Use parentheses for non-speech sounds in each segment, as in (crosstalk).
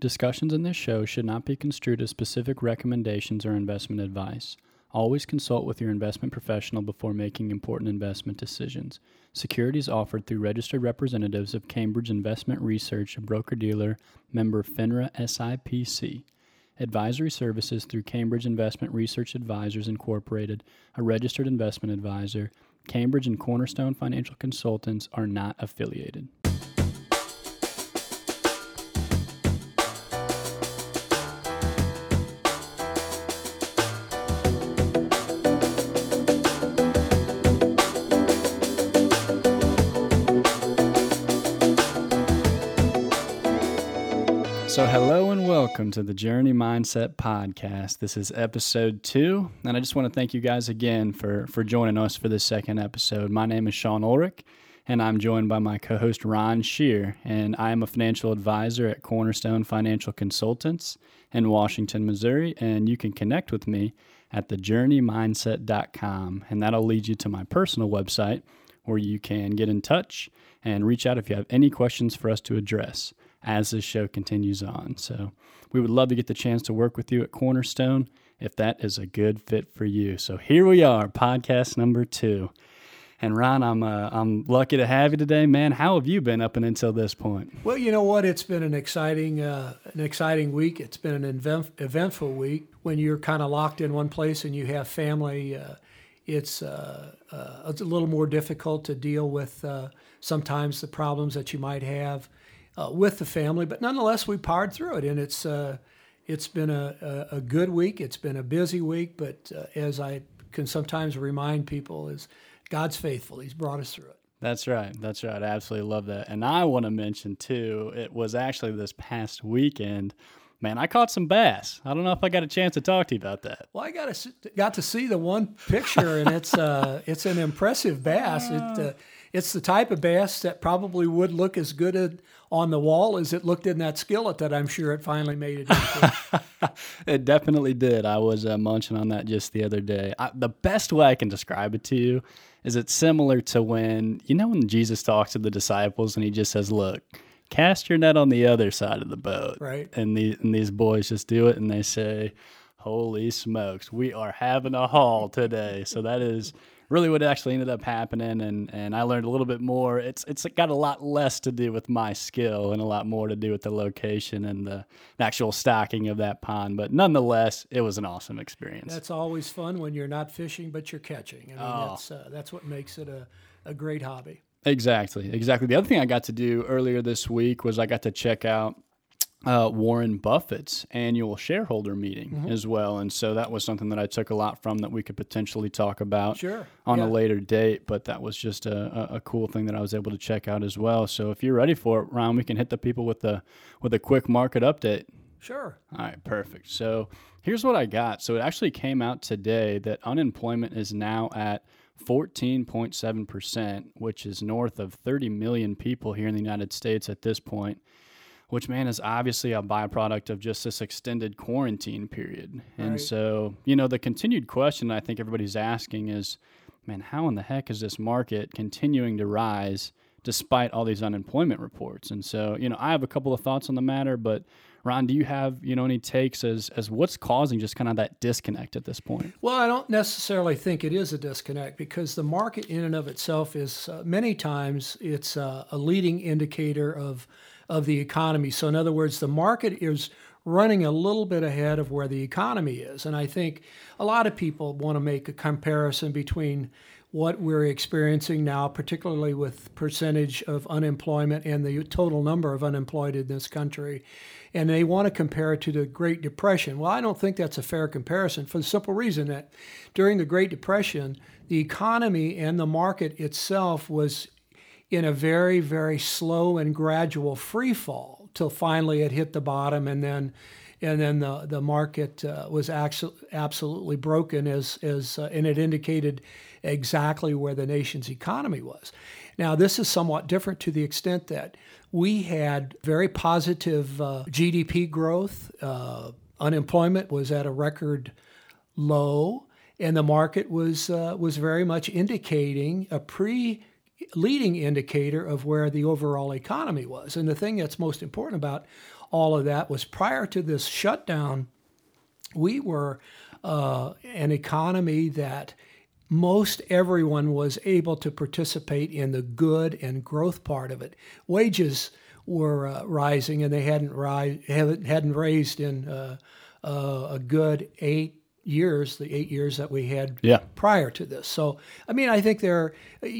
discussions in this show should not be construed as specific recommendations or investment advice. Always consult with your investment professional before making important investment decisions. Securities offered through registered representatives of Cambridge Investment Research, a broker dealer, member FINRA SIPC. Advisory services through Cambridge Investment Research Advisors Incorporated, a registered investment advisor. Cambridge and Cornerstone Financial Consultants are not affiliated. Welcome to the Journey Mindset Podcast. This is episode two, and I just want to thank you guys again for for joining us for this second episode. My name is Sean Ulrich, and I'm joined by my co-host Ron Shear, and I am a financial advisor at Cornerstone Financial Consultants in Washington, Missouri, and you can connect with me at thejourneymindset.com, and that'll lead you to my personal website where you can get in touch and reach out if you have any questions for us to address as this show continues on. So we would love to get the chance to work with you at Cornerstone if that is a good fit for you. So here we are, podcast number two. And Ron, I'm uh, I'm lucky to have you today, man. How have you been up and until this point? Well, you know what? It's been an exciting uh, an exciting week. It's been an event, eventful week. When you're kind of locked in one place and you have family, uh, it's uh, uh, it's a little more difficult to deal with uh, sometimes the problems that you might have uh, with the family. But nonetheless, we powered through it, and it's uh, it's been a, a, a, good week. It's been a busy week, but uh, as I can sometimes remind people, is God's faithful. He's brought us through it. That's right. That's right. I absolutely love that. And I want to mention too, it was actually this past weekend. Man, I caught some bass. I don't know if I got a chance to talk to you about that. Well, I got to got to see the one picture, and it's uh, it's an impressive bass. It uh, it's the type of bass that probably would look as good on the wall as it looked in that skillet that I'm sure it finally made it (laughs) it definitely did. I was uh, munching on that just the other day. I, the best way I can describe it to you is it's similar to when, you know, when Jesus talks to the disciples and he just says, Look, cast your net on the other side of the boat. Right. And, the, and these boys just do it and they say, Holy smokes, we are having a haul today. So that is really what actually ended up happening and and I learned a little bit more. It's it's got a lot less to do with my skill and a lot more to do with the location and the, actual stocking of that pond. But nonetheless, it was an awesome experience. That's always fun when you're not fishing but you're catching. I mean, oh. that's uh, that's what makes it a, a great hobby. Exactly, exactly. The other thing I got to do earlier this week was I got to check out uh, Warren Buffett's annual shareholder meeting mm-hmm. as well. And so that was something that I took a lot from that we could potentially talk about sure. on yeah. a later date. But that was just a, a, cool thing that I was able to check out as well. So if you're ready for it, Ron, we can hit the people with the with a quick market update. Sure. All right, perfect. So here's what I got. So it actually came out today that unemployment is now at 14.7%, which is north of 30 million people here in the United States at this point which man is obviously a byproduct of just this extended quarantine period. And so, you know, the continued question I think everybody's asking is, man, how in the heck is this market continuing to rise despite all these unemployment reports? And so, you know, I have a couple of thoughts on the matter, but Ron, do you have you know any takes as as what's causing just kind of that disconnect at this point? Well, I don't necessarily think it is a disconnect because the market in and of itself is uh, many times it's uh, a leading indicator of of the economy. So, in other words, the market is running a little bit ahead of where the economy is. And I think a lot of people want to make a comparison between what we're experiencing now, particularly with percentage of unemployment and the total number of unemployed in this country. And they want to compare it to the Great Depression. Well, I don't think that's a fair comparison for the simple reason that during the Great Depression, the economy and the market itself was in a very, very slow and gradual free fall till finally it hit the bottom and then and then the, the market uh, was absolutely broken as, as uh, and it indicated exactly where the nation's economy was. Now, this is somewhat different to the extent that we had very positive uh, GDP growth. Uh, unemployment was at a record low, and the market was uh, was very much indicating a pre leading indicator of where the overall economy was. And the thing that's most important about all of that was prior to this shutdown, we were uh, an economy that most everyone was able to participate in the good and growth part of it. Wages were uh, rising, and they hadn't, ri- hadn't raised in uh, uh, a good eight years, the eight years that we had yeah. prior to this. So, I mean, I think there,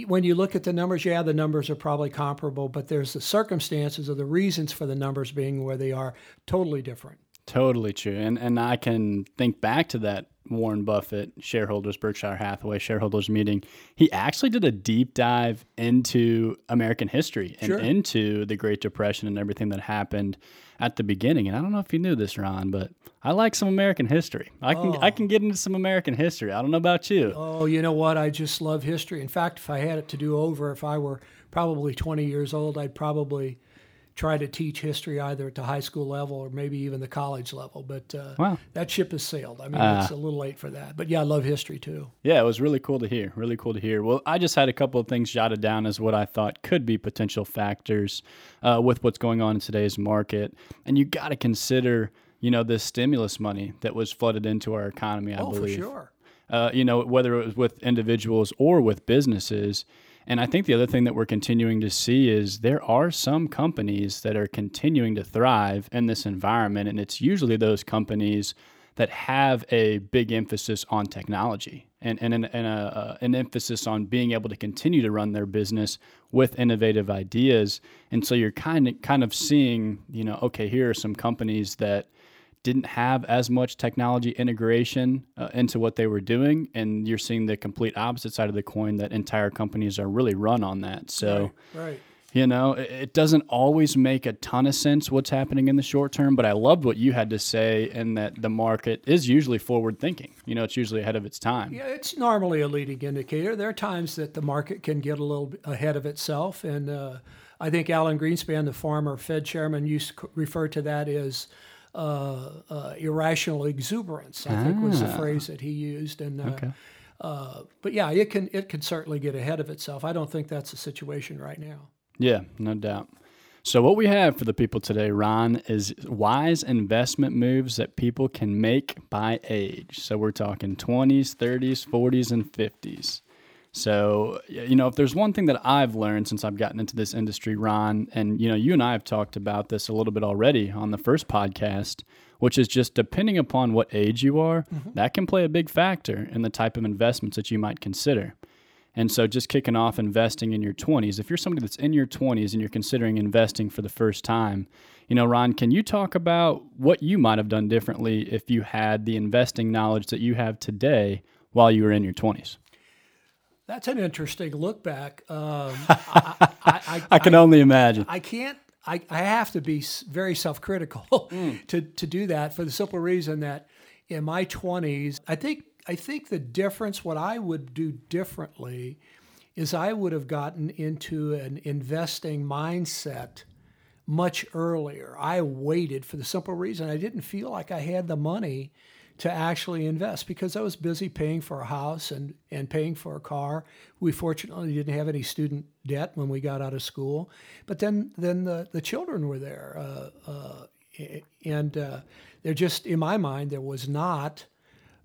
when you look at the numbers, yeah, the numbers are probably comparable, but there's the circumstances or the reasons for the numbers being where they are totally different. Totally true. And and I can think back to that Warren Buffett shareholders, Berkshire Hathaway shareholders meeting. He actually did a deep dive into American history and Sure. into the Great Depression and everything that happened at the beginning. And I don't know if you knew this, Ron, but I like some American history. I can I can oh. get into some American history. I don't know about you. Oh, you know what? I just love history. In fact, if I had it to do over, if I were probably 20 years old, I'd probably try to teach history either at the high school level or maybe even the college level. But uh, Wow. that ship has sailed. I mean, Ah. it's a little late for that. But yeah, I love history too. Yeah, it was really cool to hear. Really cool to hear. Well, I just had a couple of things jotted down as what I thought could be potential factors uh, with what's going on in today's market, and you got to consider, you know, this stimulus money that was flooded into our economy. I oh, for believe. sure. Uh, you know, whether it was with individuals or with businesses. And I think the other thing that we're continuing to see is there are some companies that are continuing to thrive in this environment, and it's usually those companies that have a big emphasis on technology and, and, an, and a, uh, an emphasis on being able to continue to run their business with innovative ideas. And so you're kind of kind of seeing, you know, okay, here are some companies that didn't have as much technology integration uh, into what they were doing, and you're seeing the complete opposite side of the coin that entire companies are really run on that. So. Right. You know, it it doesn't always make a ton of sense what's happening in the short term, but I loved what you had to say in that the market is usually forward thinking. You know, it's usually ahead of its time. Yeah, it's normally a leading indicator. There are times that the market can get a little ahead of itself, and uh, I think Alan Greenspan, the former Fed chairman, used to refer to that as irrational exuberance. I think was the Ah. phrase that he used, and uh, Okay. uh, but yeah, it can it can certainly get ahead of itself. I don't think that's the situation right now. Yeah, no doubt. So, what we have for the people today, Ron, is wise investment moves that people can make by age. So, we're talking 20s, 30s, 40s, and 50s. So, you know, if there's one thing that I've learned since I've gotten into this industry, Ron, and, you know, you and I have talked about this a little bit already on the first podcast, which is just depending upon what age you are, mm-hmm. that can play a big factor in the type of investments that you might consider. And so, just kicking off investing in your 20s, if you're somebody that's in your 20s and you're considering investing for the first time, you know, Ron, can you talk about what you might have done differently if you had the investing knowledge that you have today while you were in your 20s? That's an interesting look back. Um, (laughs) I, I, I, I can only imagine. I can't. I, I have to be very self-critical (laughs) to to do that for the simple reason that in my twenties, I think I think the difference. What I would do differently is I would have gotten into an investing mindset much earlier. I waited for the simple reason I didn't feel like I had the money to actually invest because I was busy paying for a house and, and paying for a car. We fortunately didn't have any student debt when we got out of school, but then then the, the children were there, uh, uh, and uh, there just in my mind there was not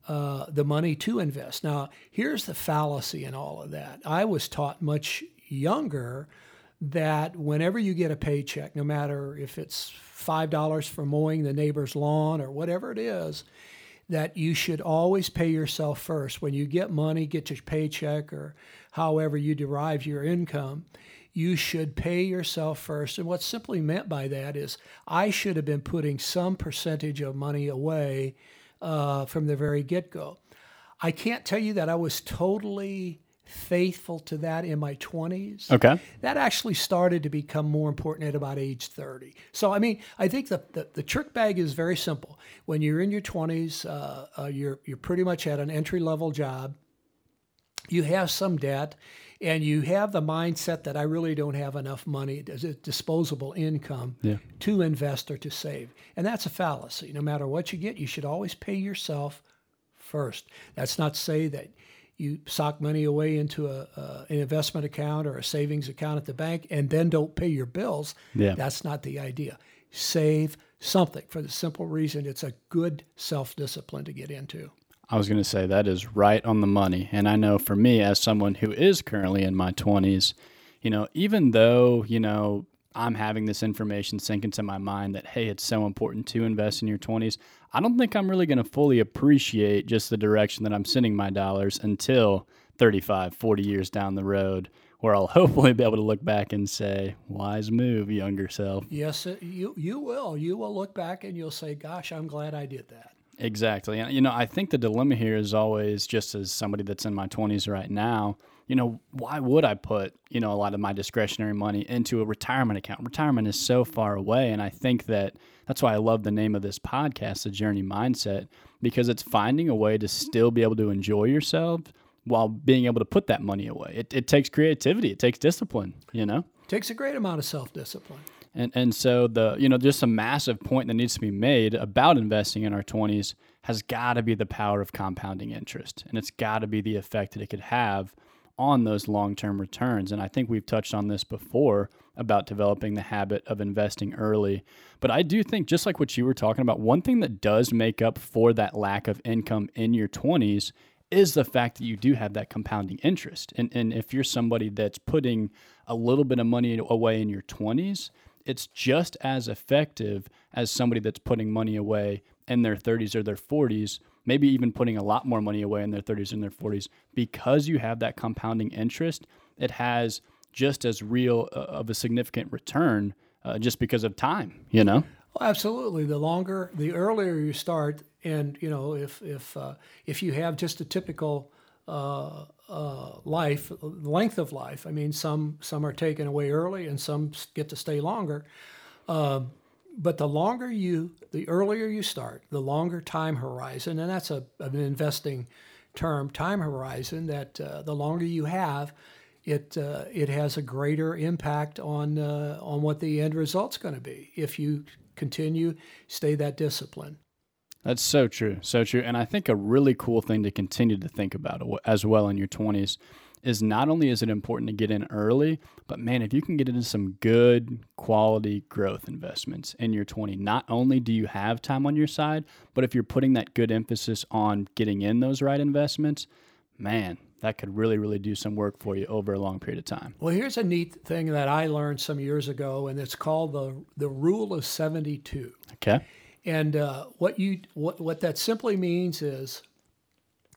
uh, the money to invest. Now here's the fallacy in all of that. I was taught much younger that whenever you get a paycheck, no matter if it's five dollars for mowing the neighbor's lawn or whatever it is, that you should always pay yourself first. When you get money, get your paycheck or however you derive your income, you should pay yourself first. And what's simply meant by that is I should have been putting some percentage of money away uh, from the very get go. I can't tell you that I was totally faithful to that in my 20s Okay. that actually started to become more important at about age 30. So, I mean, I think the, the, the trick bag is very simple. When you're in your 20s, uh, uh, you're, you're pretty much at an entry level job, you have some debt, and you have the mindset that I really don't have enough money, disposable income, Yeah. to invest or to save. And that's a fallacy. No matter what you get, you should always pay yourself first. That's not to say that you sock money away into a, uh, an investment account or a savings account at the bank and then don't pay your bills. Yeah. That's not the idea. Save something for the simple reason it's a good self discipline to get into. I was going to say that is right on the money. And I know for me, as someone who is currently in my 20s, you know, even though, you know, I'm having this information sink into my mind that, hey, it's so important to invest in your 20s, I don't think I'm really going to fully appreciate just the direction that I'm sending my dollars until 35, 40 years down the road, where I'll (laughs) hopefully be able to look back and say, wise move, younger self. Yes, you, you will. You will look back and you'll say, gosh, I'm glad I did that. Exactly. And, you know, I think the dilemma here is always just as somebody that's in my 20s right now, you know, why would I put, you know, a lot of my discretionary money into a retirement account? Retirement is so far away. And I think that that's why I love the name of this podcast, The Journey Mindset, because it's finding a way to still be able to enjoy yourself while being able to put that money away. It, it takes creativity, it takes discipline, you know? It takes a great amount of self discipline. And and so the you know just a massive point that needs to be made about investing in our 20s has got to be the power of compounding interest and it's got to be the effect that it could have on those long-term returns and I think we've touched on this before about developing the habit of investing early but I do think just like what you were talking about one thing that does make up for that lack of income in your 20s is the fact that you do have that compounding interest and and if you're somebody that's putting a little bit of money away in your 20s it's just as effective as somebody that's putting money away in their 30s or their 40s, maybe even putting a lot more money away in their 30s and their 40s because you have that compounding interest. It has just as real uh, of a significant return uh, just because of time, you know? Well, absolutely. The longer, the earlier you start, and you know, if if uh, if you have just a typical uh, uh, life, length of life. I mean, some some are taken away early, and some get to stay longer. Uh, but the longer you, the earlier you start, the longer time horizon, and that's a, an investing term, time horizon. That uh, the longer you have, it uh, it has a greater impact on uh, on what the end result's going to be if you continue stay that discipline. That's so true. So true. And I think a really cool thing to continue to think about as well in your 20s is not only is it important to get in early, but man, if you can get into some good quality growth investments in your 20, not only do you have time on your side, but if you're putting that good emphasis on getting in those right investments, man, that could really, really do some work for you over a long period of time. Well, here's a neat thing that I learned some years ago, and it's called the the rule of 72. Okay. And uh, what you what what that simply means is,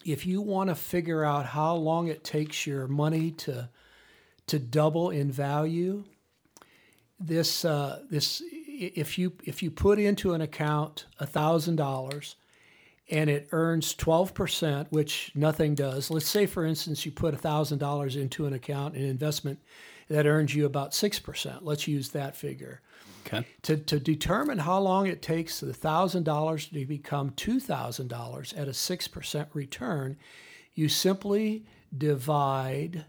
if you want to figure out how long it takes your money to to double in value, this uh, this if you if you put into an account a thousand dollars and it earns 12%, which nothing does. Let's say, for instance, you put $1,000 into an account, an investment that earns you about 6%. Let's use that figure. Okay. To, to determine how long it takes the $1,000 to become $2,000 at a 6% return, you simply divide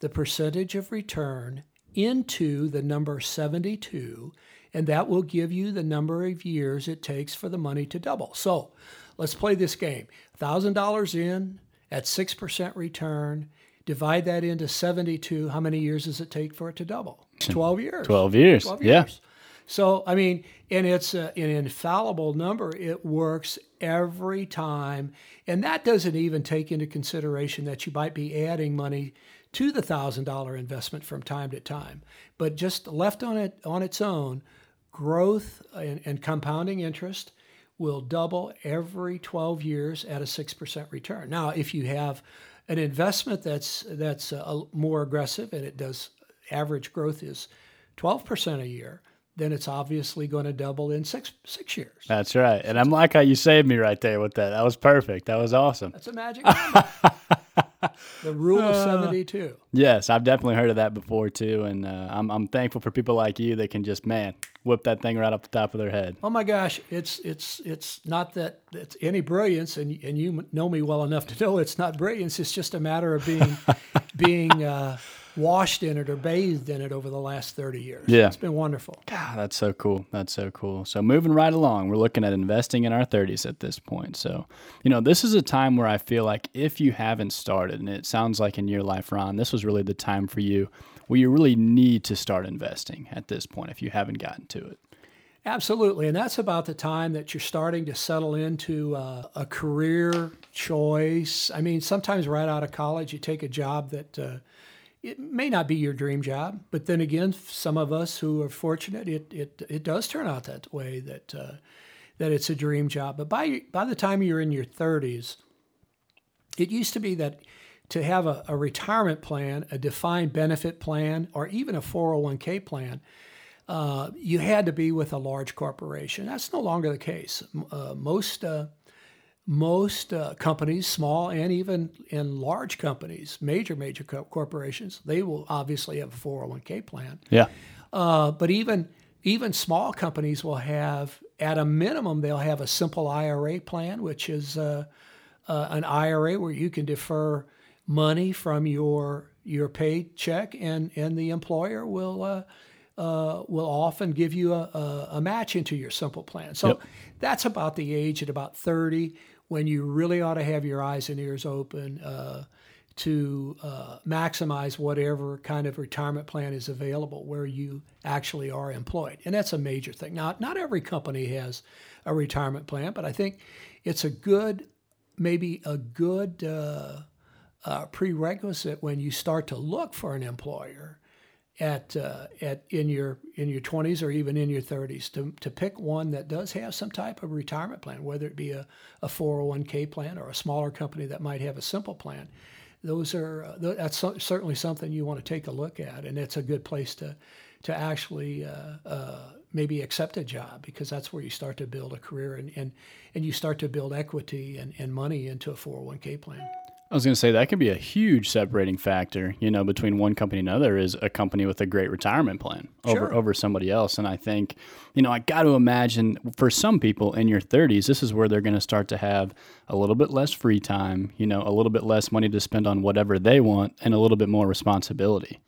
the percentage of return into the number 72, and that will give you the number of years it takes for the money to double. So let's play this game $1,000 in at 6% return, divide that into 72. How many years does it take for it to double? 12 years. 12 years. 12 years. Yeah. So, I mean, and it's a, an infallible number. It works every time. And that doesn't even take into consideration that you might be adding money to the $1,000 investment from time to time. But just left on it on its own, growth and, and compounding interest will double every 12 years at a 6% return. Now, if you have an investment that's that's uh, more aggressive and it does average growth is 12% a year, then it's obviously going to double in six six years. That's right. And I'm like how you saved me right there with that. That was perfect. That was awesome. That's a magic number. (laughs) the rule of uh, 72. Yes, I've definitely heard of that before too. And uh, I'm, I'm thankful for people like you that can just, man, whip that thing right up the top of their head. Oh my gosh, it's it's it's not that it's any brilliance, and and you know me well enough to know it's not brilliance. It's just a matter of being (laughs) being uh, washed in it or bathed in it over the last 30 years. Yeah. It's been wonderful. God, that's so cool. That's so cool. So, moving right along, we're looking at investing in our 30s at this point. So, you know, this is a time where I feel like if you haven't started, and it sounds like in your life, Ron, this was really the time for you where you really need to start investing at this point if you haven't gotten to it. Absolutely. And that's about the time that you're starting to settle into uh, a career choice. I mean, sometimes right out of college, you take a job that uh, it may not be your dream job, but then again, some of us who are fortunate, it, it, it does turn out that way that, uh, that it's a dream job. But by, by the time you're in your 30s, it used to be that to have a, a retirement plan, a defined benefit plan, or even a 401k plan, uh, you had to be with a large corporation. That's no longer the case. Uh, most uh, most uh, companies, small and even in large companies, major major co- corporations, they will obviously have a 401k plan. Yeah. Uh, but even even small companies will have, at a minimum, they'll have a simple IRA plan, which is uh, an IRA where you can defer money from your your paycheck, and and the employer will uh, uh, will often give you a, a, a, match into your simple plan. So yep. that's about the age at about 30 when you really ought to have your eyes and ears open uh, to uh, maximize whatever kind of retirement plan is available where you actually are employed. And that's a major thing. Now, not every company has a retirement plan, but I think it's a good, maybe a good uh, uh, prerequisite when you start to look for an employer at uh, at in your in your 20s or even in your 30s to, to pick one that does have some type of retirement plan, whether it be a, a 401k plan or a smaller company that might have a simple plan. Those are uh, that's so, certainly something you want to take a look at, and it's a good place to to actually uh, uh, maybe accept a job because that's where you start to build a career and and, and you start to build equity and, and money into a 401k plan. I was going to say that could be a huge separating factor, you know, between one company and another is a company with a great retirement plan over sure. over somebody else. And I think, you know, I got to imagine for some people in your 30s, this is where they're going to start to have a little bit less free time, you know, a little bit less money to spend on whatever they want and a little bit more responsibility.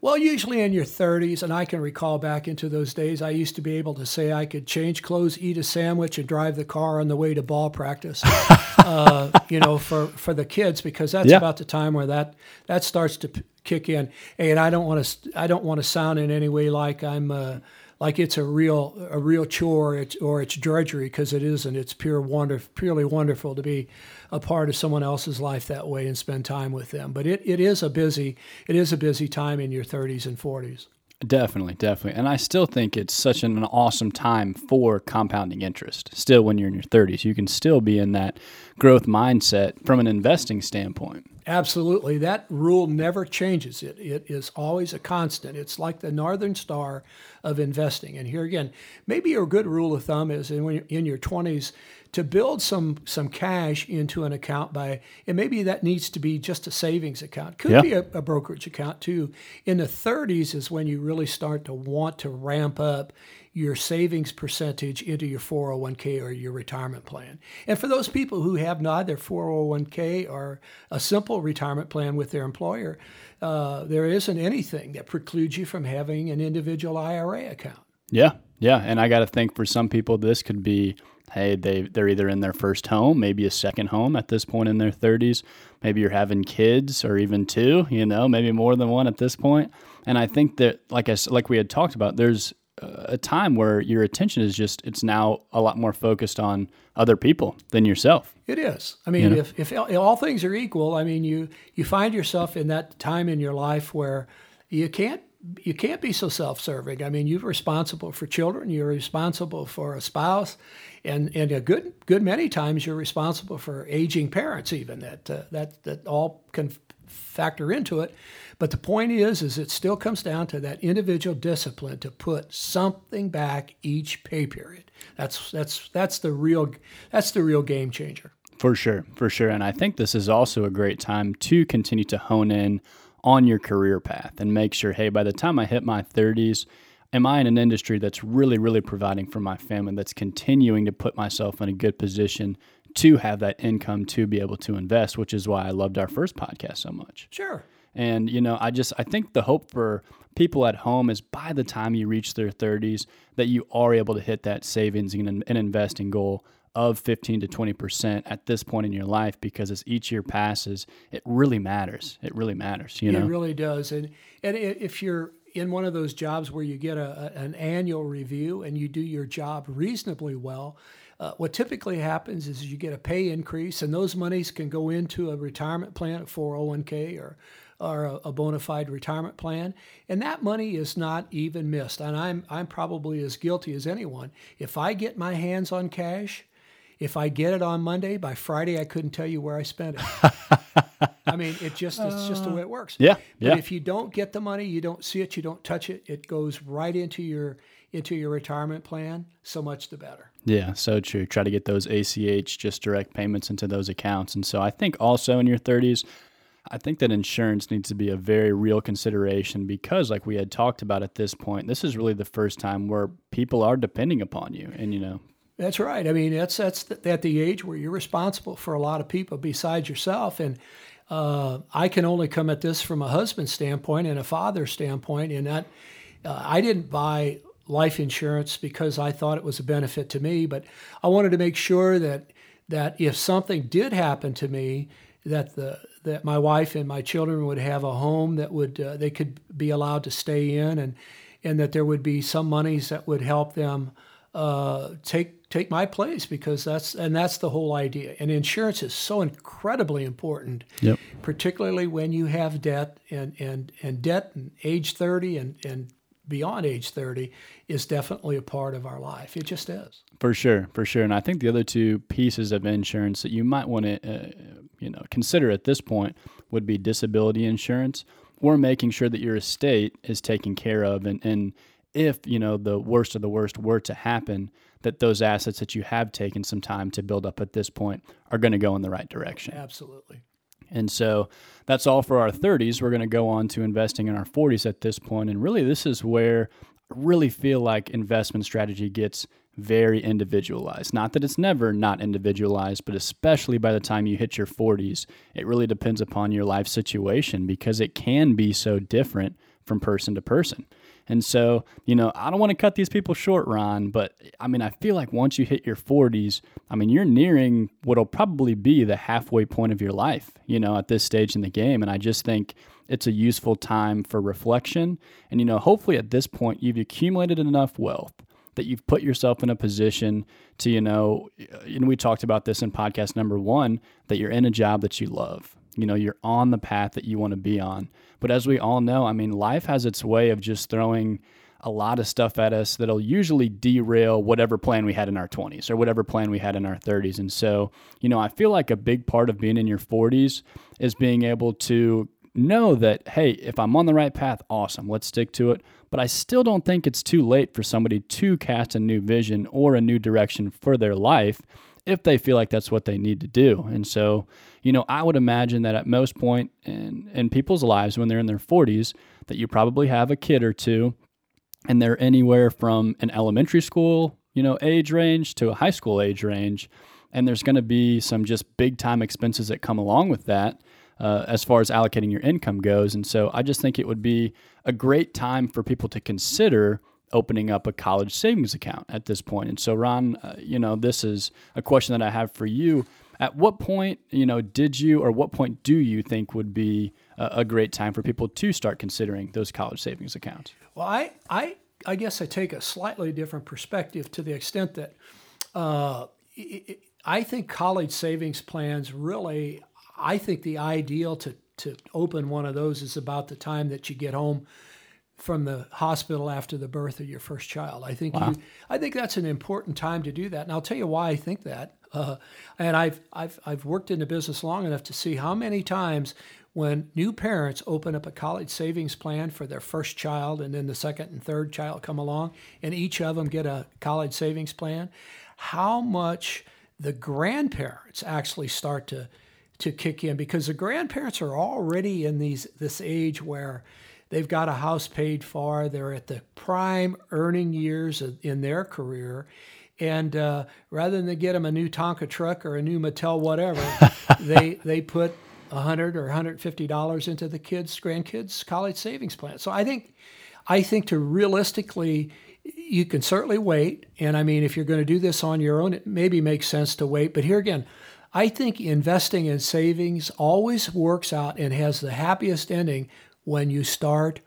Well, usually in your 30s, and I can recall back into those days, I used to be able to say I could change clothes, eat a sandwich, and drive the car on the way to ball practice. (laughs) uh, you know, for for the kids because that's yeah. about the time where that that starts to p- kick in. And I don't want to I don't want to sound in any way like I'm. Uh, like it's a real a real chore it's, or it's drudgery because it isn't. It's pure wonder, purely wonderful to be a part of someone else's life that way and spend time with them. But it, it is a busy it is a busy time in your 30s and 40s. Definitely, definitely. And I still think it's such an awesome time for compounding interest. Still, when you're in your 30s, you can still be in that growth mindset from an investing standpoint. Absolutely. That rule never changes. It, it is always a constant. It's like the northern star of investing. And here again, maybe a good rule of thumb is in, in your 20s, to build some some cash into an account by and maybe that needs to be just a savings account could yeah. be a, a, brokerage account too in the 30s is when you really start to want to ramp up your savings percentage into your 401k or your retirement plan and for those people who have neither 401k or a simple retirement plan with their employer uh, there isn't anything that precludes you from having an individual ira account yeah yeah and i got to think for some people this could be hey, they they're either in their first home, maybe a second home at this point in their 30s. Maybe you're having kids or even two, you know, maybe more than one at this point. And I think that, like I like we had talked about, there's a time where your attention is just it's now a lot more focused on other people than yourself. It is. I mean, you know? if, if all things are equal, I mean, you you find yourself in that time in your life where you can't you can't be so self-serving. I mean, you're responsible for children, you're responsible for a spouse, and and a good good many times you're responsible for aging parents even that uh, that that all can factor into it but the point is is it still comes down to that individual discipline to put something back each pay period. That's that's that's the real that's the real game changer. For sure for sure. And i think this is also a great time to continue to hone in on your career path and make sure hey by the time i hit my 30s am I in an industry that's really, really providing for my family, that's continuing to put myself in a good position to have that income to be able to invest, which is why I loved our first podcast so much. Sure. And, you know, I just, I think the hope for people at home is by the time you reach their 30s, that you are able to hit that savings and, and investing goal of 15 to 20% at this point in your life because as each year passes, it really matters. It really matters, you know. It really does. And and if you're in one of those jobs where you get a, a, an annual review and you do your job reasonably well, uh, what typically happens is you get a pay increase, and those monies can go into a retirement plan, a 401k, or or a, a bona fide retirement plan, and that money is not even missed. And I'm I'm probably as guilty as anyone. If I get my hands on cash, if I get it on Monday, by Friday I couldn't tell you where I spent it. (laughs) I mean, it just it's just the way it works. Yeah, But yeah. if you don't get the money, you don't see it, you don't touch it, it goes right into your into your retirement plan. So much the better. Yeah, so true. Try to get those ACH, just direct payments into those accounts. And so I think also in your 30s, I think that insurance needs to be a very real consideration because, like we had talked about at this point, this is really the first time where people are depending upon you. And, you know, That's right. I mean, that's that's th- at the age where you're responsible for a lot of people besides yourself. And uh, I can only come at this from a husband's standpoint and a father's standpoint. and that, uh, I didn't buy life insurance because I thought it was a benefit to me, but I wanted to make sure that that if something did happen to me, that the that my wife and my children would have a home that would uh, they could be allowed to stay in, and and that there would be some monies that would help them uh, take take my place because that's and that's the whole idea. And insurance is so incredibly important, Yep. particularly when you have debt and and and debt and age thirty and and beyond age thirty is definitely a part of our life. It just is. For sure, for sure. And I think the other two pieces of insurance that you might want to, uh, you know, consider at this point would be disability insurance or making sure that your estate is taken care of. And, and if, you know, the worst of the worst were to happen, that those assets that you have taken some time to build up at this point are going to go in the right direction. Absolutely. And so that's all for our 30s. We're going to go on to investing in our 40s at this point. And really, this is where I really feel like investment strategy gets very individualized. Not that it's never not individualized, but especially by the time you hit your 40s, it really depends upon your life situation because it can be so different from person to person. And so, you know, I don't want to cut these people short, Ron, but I mean, I feel like once you hit your 40s, I mean, you're nearing what'll probably be the halfway point of your life, you know, at this stage in the game. And I just think it's a useful time for reflection. And, you know, hopefully at this point, you've accumulated enough wealth that you've put yourself in a position to, you know, and we talked about this in podcast number one, that you're in a job that you love. You know, you're on the path that you want to be on. But as we all know, I mean, life has its way of just throwing a lot of stuff at us that'll usually derail whatever plan we had in our 20s or whatever plan we had in our 30s. And so, you know, I feel like a big part of being in your 40s is being able to know that, hey, if I'm on the right path, awesome, let's stick to it. But I still don't think it's too late for somebody to cast a new vision or a new direction for their life if they feel like that's what they need to do. And so, you know, I would imagine that at most point in, in people's lives when they're in their 40s, that you probably have a kid or two and they're anywhere from an elementary school, you know, age range to a high school age range. And there's going to be some just big time expenses that come along with that. Uh, as far as allocating your income goes. And so I just think it would be a great time for people to consider opening up a college savings account at this point. And so, Ron, uh, you know, this is a question that I have for you. At what point, you know, did you or what point do you think would be a, a great time for people to start considering those college savings accounts? Well, I, I, I guess I take a slightly different perspective to the extent that uh, I- I think college savings plans really, I think the ideal to, to open one of those is about the time that you get home from the hospital after the birth of your first child. I think you, I think that's an important time to do that, and I'll tell you why I think that. Uh, and I've I've I've worked in the business long enough to see how many times when new parents open up a college savings plan for their first child, and then the second and third child come along, and each of them get a college savings plan, how much the grandparents actually start to to kick in because the grandparents are already in these this age where they've got a house paid for they're at the prime earning years in their career and uh, rather than get them a new Tonka truck or a new Mattel whatever (laughs) they they put 100 or 150 dollars into the kids grandkids college savings plan so i think i think to realistically you can certainly wait and i mean if you're going to do this on your own it maybe makes sense to wait but here again I think investing in savings always works out and has the happiest ending when you start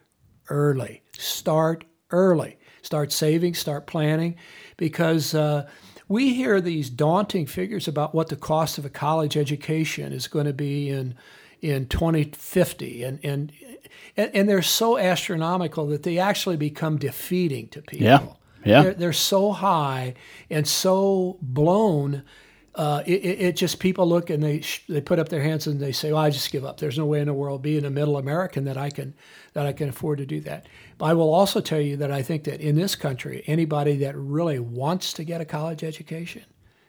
early. Start early. Start saving, start planning, because uh, we hear these daunting figures about what the cost of a college education is going to be in in 2050 and and and, they're so astronomical that they actually become defeating to people. Yeah. Yeah. They're, they're so high and so blown uh, it, it, just people look and they they put up their hands and they say, "Well, I just give up. There's no way in the world, being a middle American, that I can that I can afford to do that." But I will also tell you that I think that in this country, anybody that really wants to get a college education,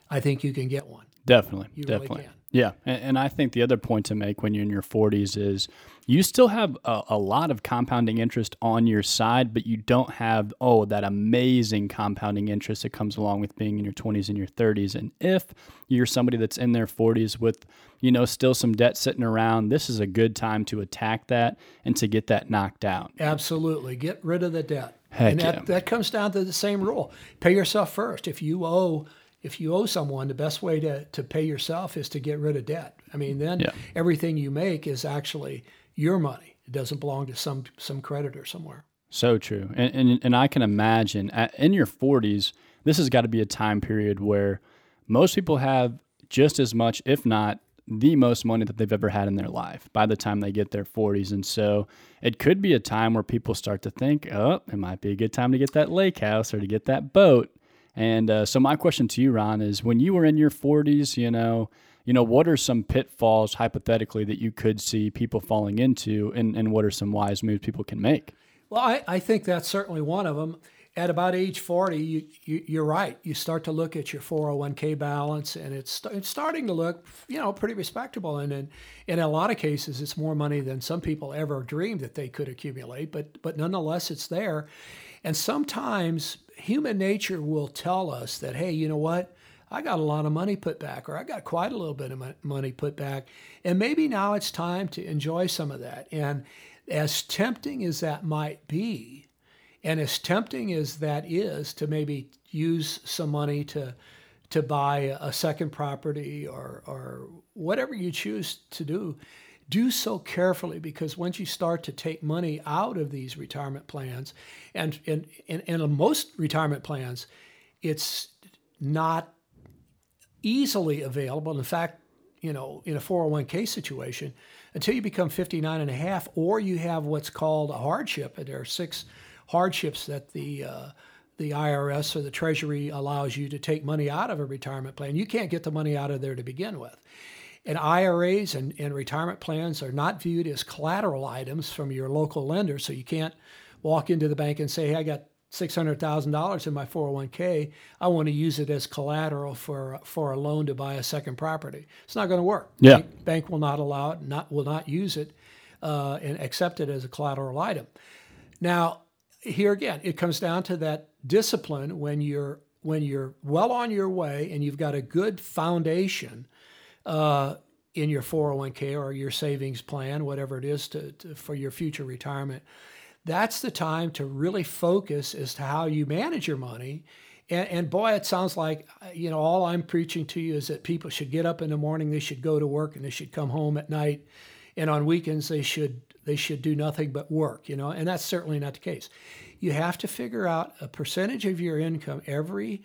I think you can get one. Definitely, you definitely. Really yeah, and, and, I think the other point to make when you're in your 40s is you still have a, a, lot of compounding interest on your side, but you don't have, oh, that amazing compounding interest that comes along with being in your 20s and your 30s. And if you're somebody that's in their 40s with, you know, still some debt sitting around, this is a good time to attack that and to get that knocked out. Absolutely. Get rid of the debt. Heck and that, yeah. that comes down to the same rule pay yourself first. If you owe, if you owe someone, the best way to, to pay yourself is to get rid of debt. I mean, then yeah. everything you make is actually your money. It doesn't belong to some some creditor somewhere. So true, and and, and I can imagine in your 40s, this has got to be a time period where most people have just as much, if not the most money that they've ever had in their life by the time they get their 40s. And so it could be a time where people start to think, oh, it might be a good time to get that lake house or to get that boat. And uh, so my question to you, Ron, is when you were in your 40s, you know, you know, what are some pitfalls hypothetically that you could see people falling into, and, and what are some wise moves people can make? Well, I, I think that's certainly one of them. At about age 40, you, you, are right. You start to look at your 401k balance, and it's, it's starting to look, you know, pretty respectable. And in, in a lot of cases, it's more money than some people ever dreamed that they could accumulate. But, but nonetheless, it's there. And sometimes human nature will tell us that, hey, you know what? I got a lot of money put back, or I got quite a little bit of money put back. And maybe now it's time to enjoy some of that. And as tempting as that might be, and as tempting as that is to maybe use some money to to buy a second property or or whatever you choose to do, do so carefully because once you start to take money out of these retirement plans, and in, in, in most retirement plans, it's not easily available. In fact, you know, in a 401k situation, until you become 59 and a half, or you have what's called a hardship, and there are six hardships that the uh, the IRS or the Treasury allows you to take money out of a retirement plan. You can't get the money out of there to begin with. And IRAs and, and retirement plans are not viewed as collateral items from your local lender, so you can't walk into the bank and say, hey, I got $600,000 in my 401k, I want to use it as collateral for for a loan to buy a second property. It's not going to work. Yeah. Bank, bank will not allow it, not will not use it uh, and accept it as a collateral item. Now, here again, it comes down to that discipline when you're when you're well on your way and you've got a good foundation uh, in your 401k or your savings plan, whatever it is to, to for your future retirement that's the time to really focus as to how you manage your money. And, and, boy, it sounds like, you know, all I'm preaching to you is that people should get up in the morning, they should go to work, and they should come home at night. And on weekends, they should they should do nothing but work, you know, and that's certainly not the case. You have to figure out a percentage of your income every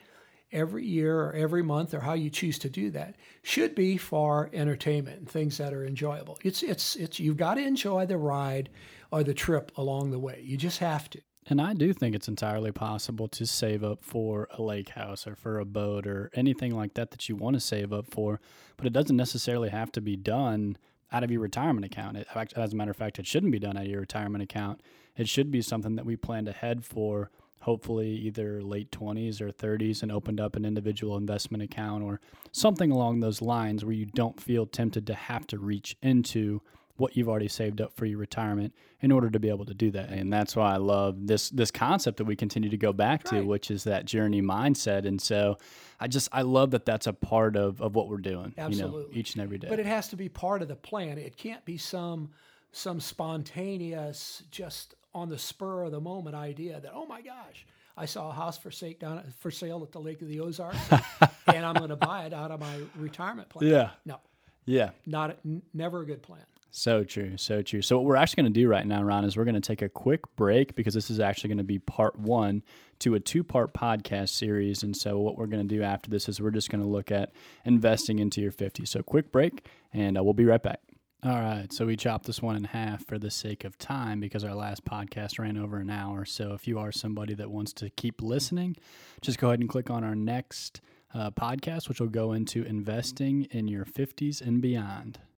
every year or every month or how you choose to do that should be for entertainment and things that are enjoyable. It's it's it's you've got to enjoy the ride or the trip along the way. You just have to. And I do think it's entirely possible to save up for a lake house or for a boat or anything like that that you want to save up for, but it doesn't necessarily have to be done out of your retirement account. It, as a matter of fact, it shouldn't be done out of your retirement account. It should be something that we planned ahead for, hopefully either late 20s or 30s, and opened up an individual investment account or something along those lines where you don't feel tempted to have to reach into what you've already saved up for your retirement in order to be able to do that. And that's why I love this this concept that we continue to go back to, which is that journey mindset. And so I just I love that that's a part of of what we're doing, Absolutely. you know, each and every day. But it has to be part of the plan. It can't be some some spontaneous just on the spur of the moment idea that oh my gosh, I saw a house for sale down for sale at the Lake of the Ozarks, (laughs) and I'm going to buy it out of my retirement plan. Yeah. No. Yeah. Not n- never a good plan. So true, so true. So what we're actually going to do right now, Ron, is we're going to take a quick break because this is actually going to be part one to a two-part podcast series. And so what we're going to do after this is we're just going to look at investing into your 50s. So quick break, and uh, we'll be right back. All right, so we chopped this one in half for the sake of time because our last podcast ran over an hour. So if you are somebody that wants to keep listening, just go ahead and click on our next uh, podcast, which will go into investing in your 50s and beyond.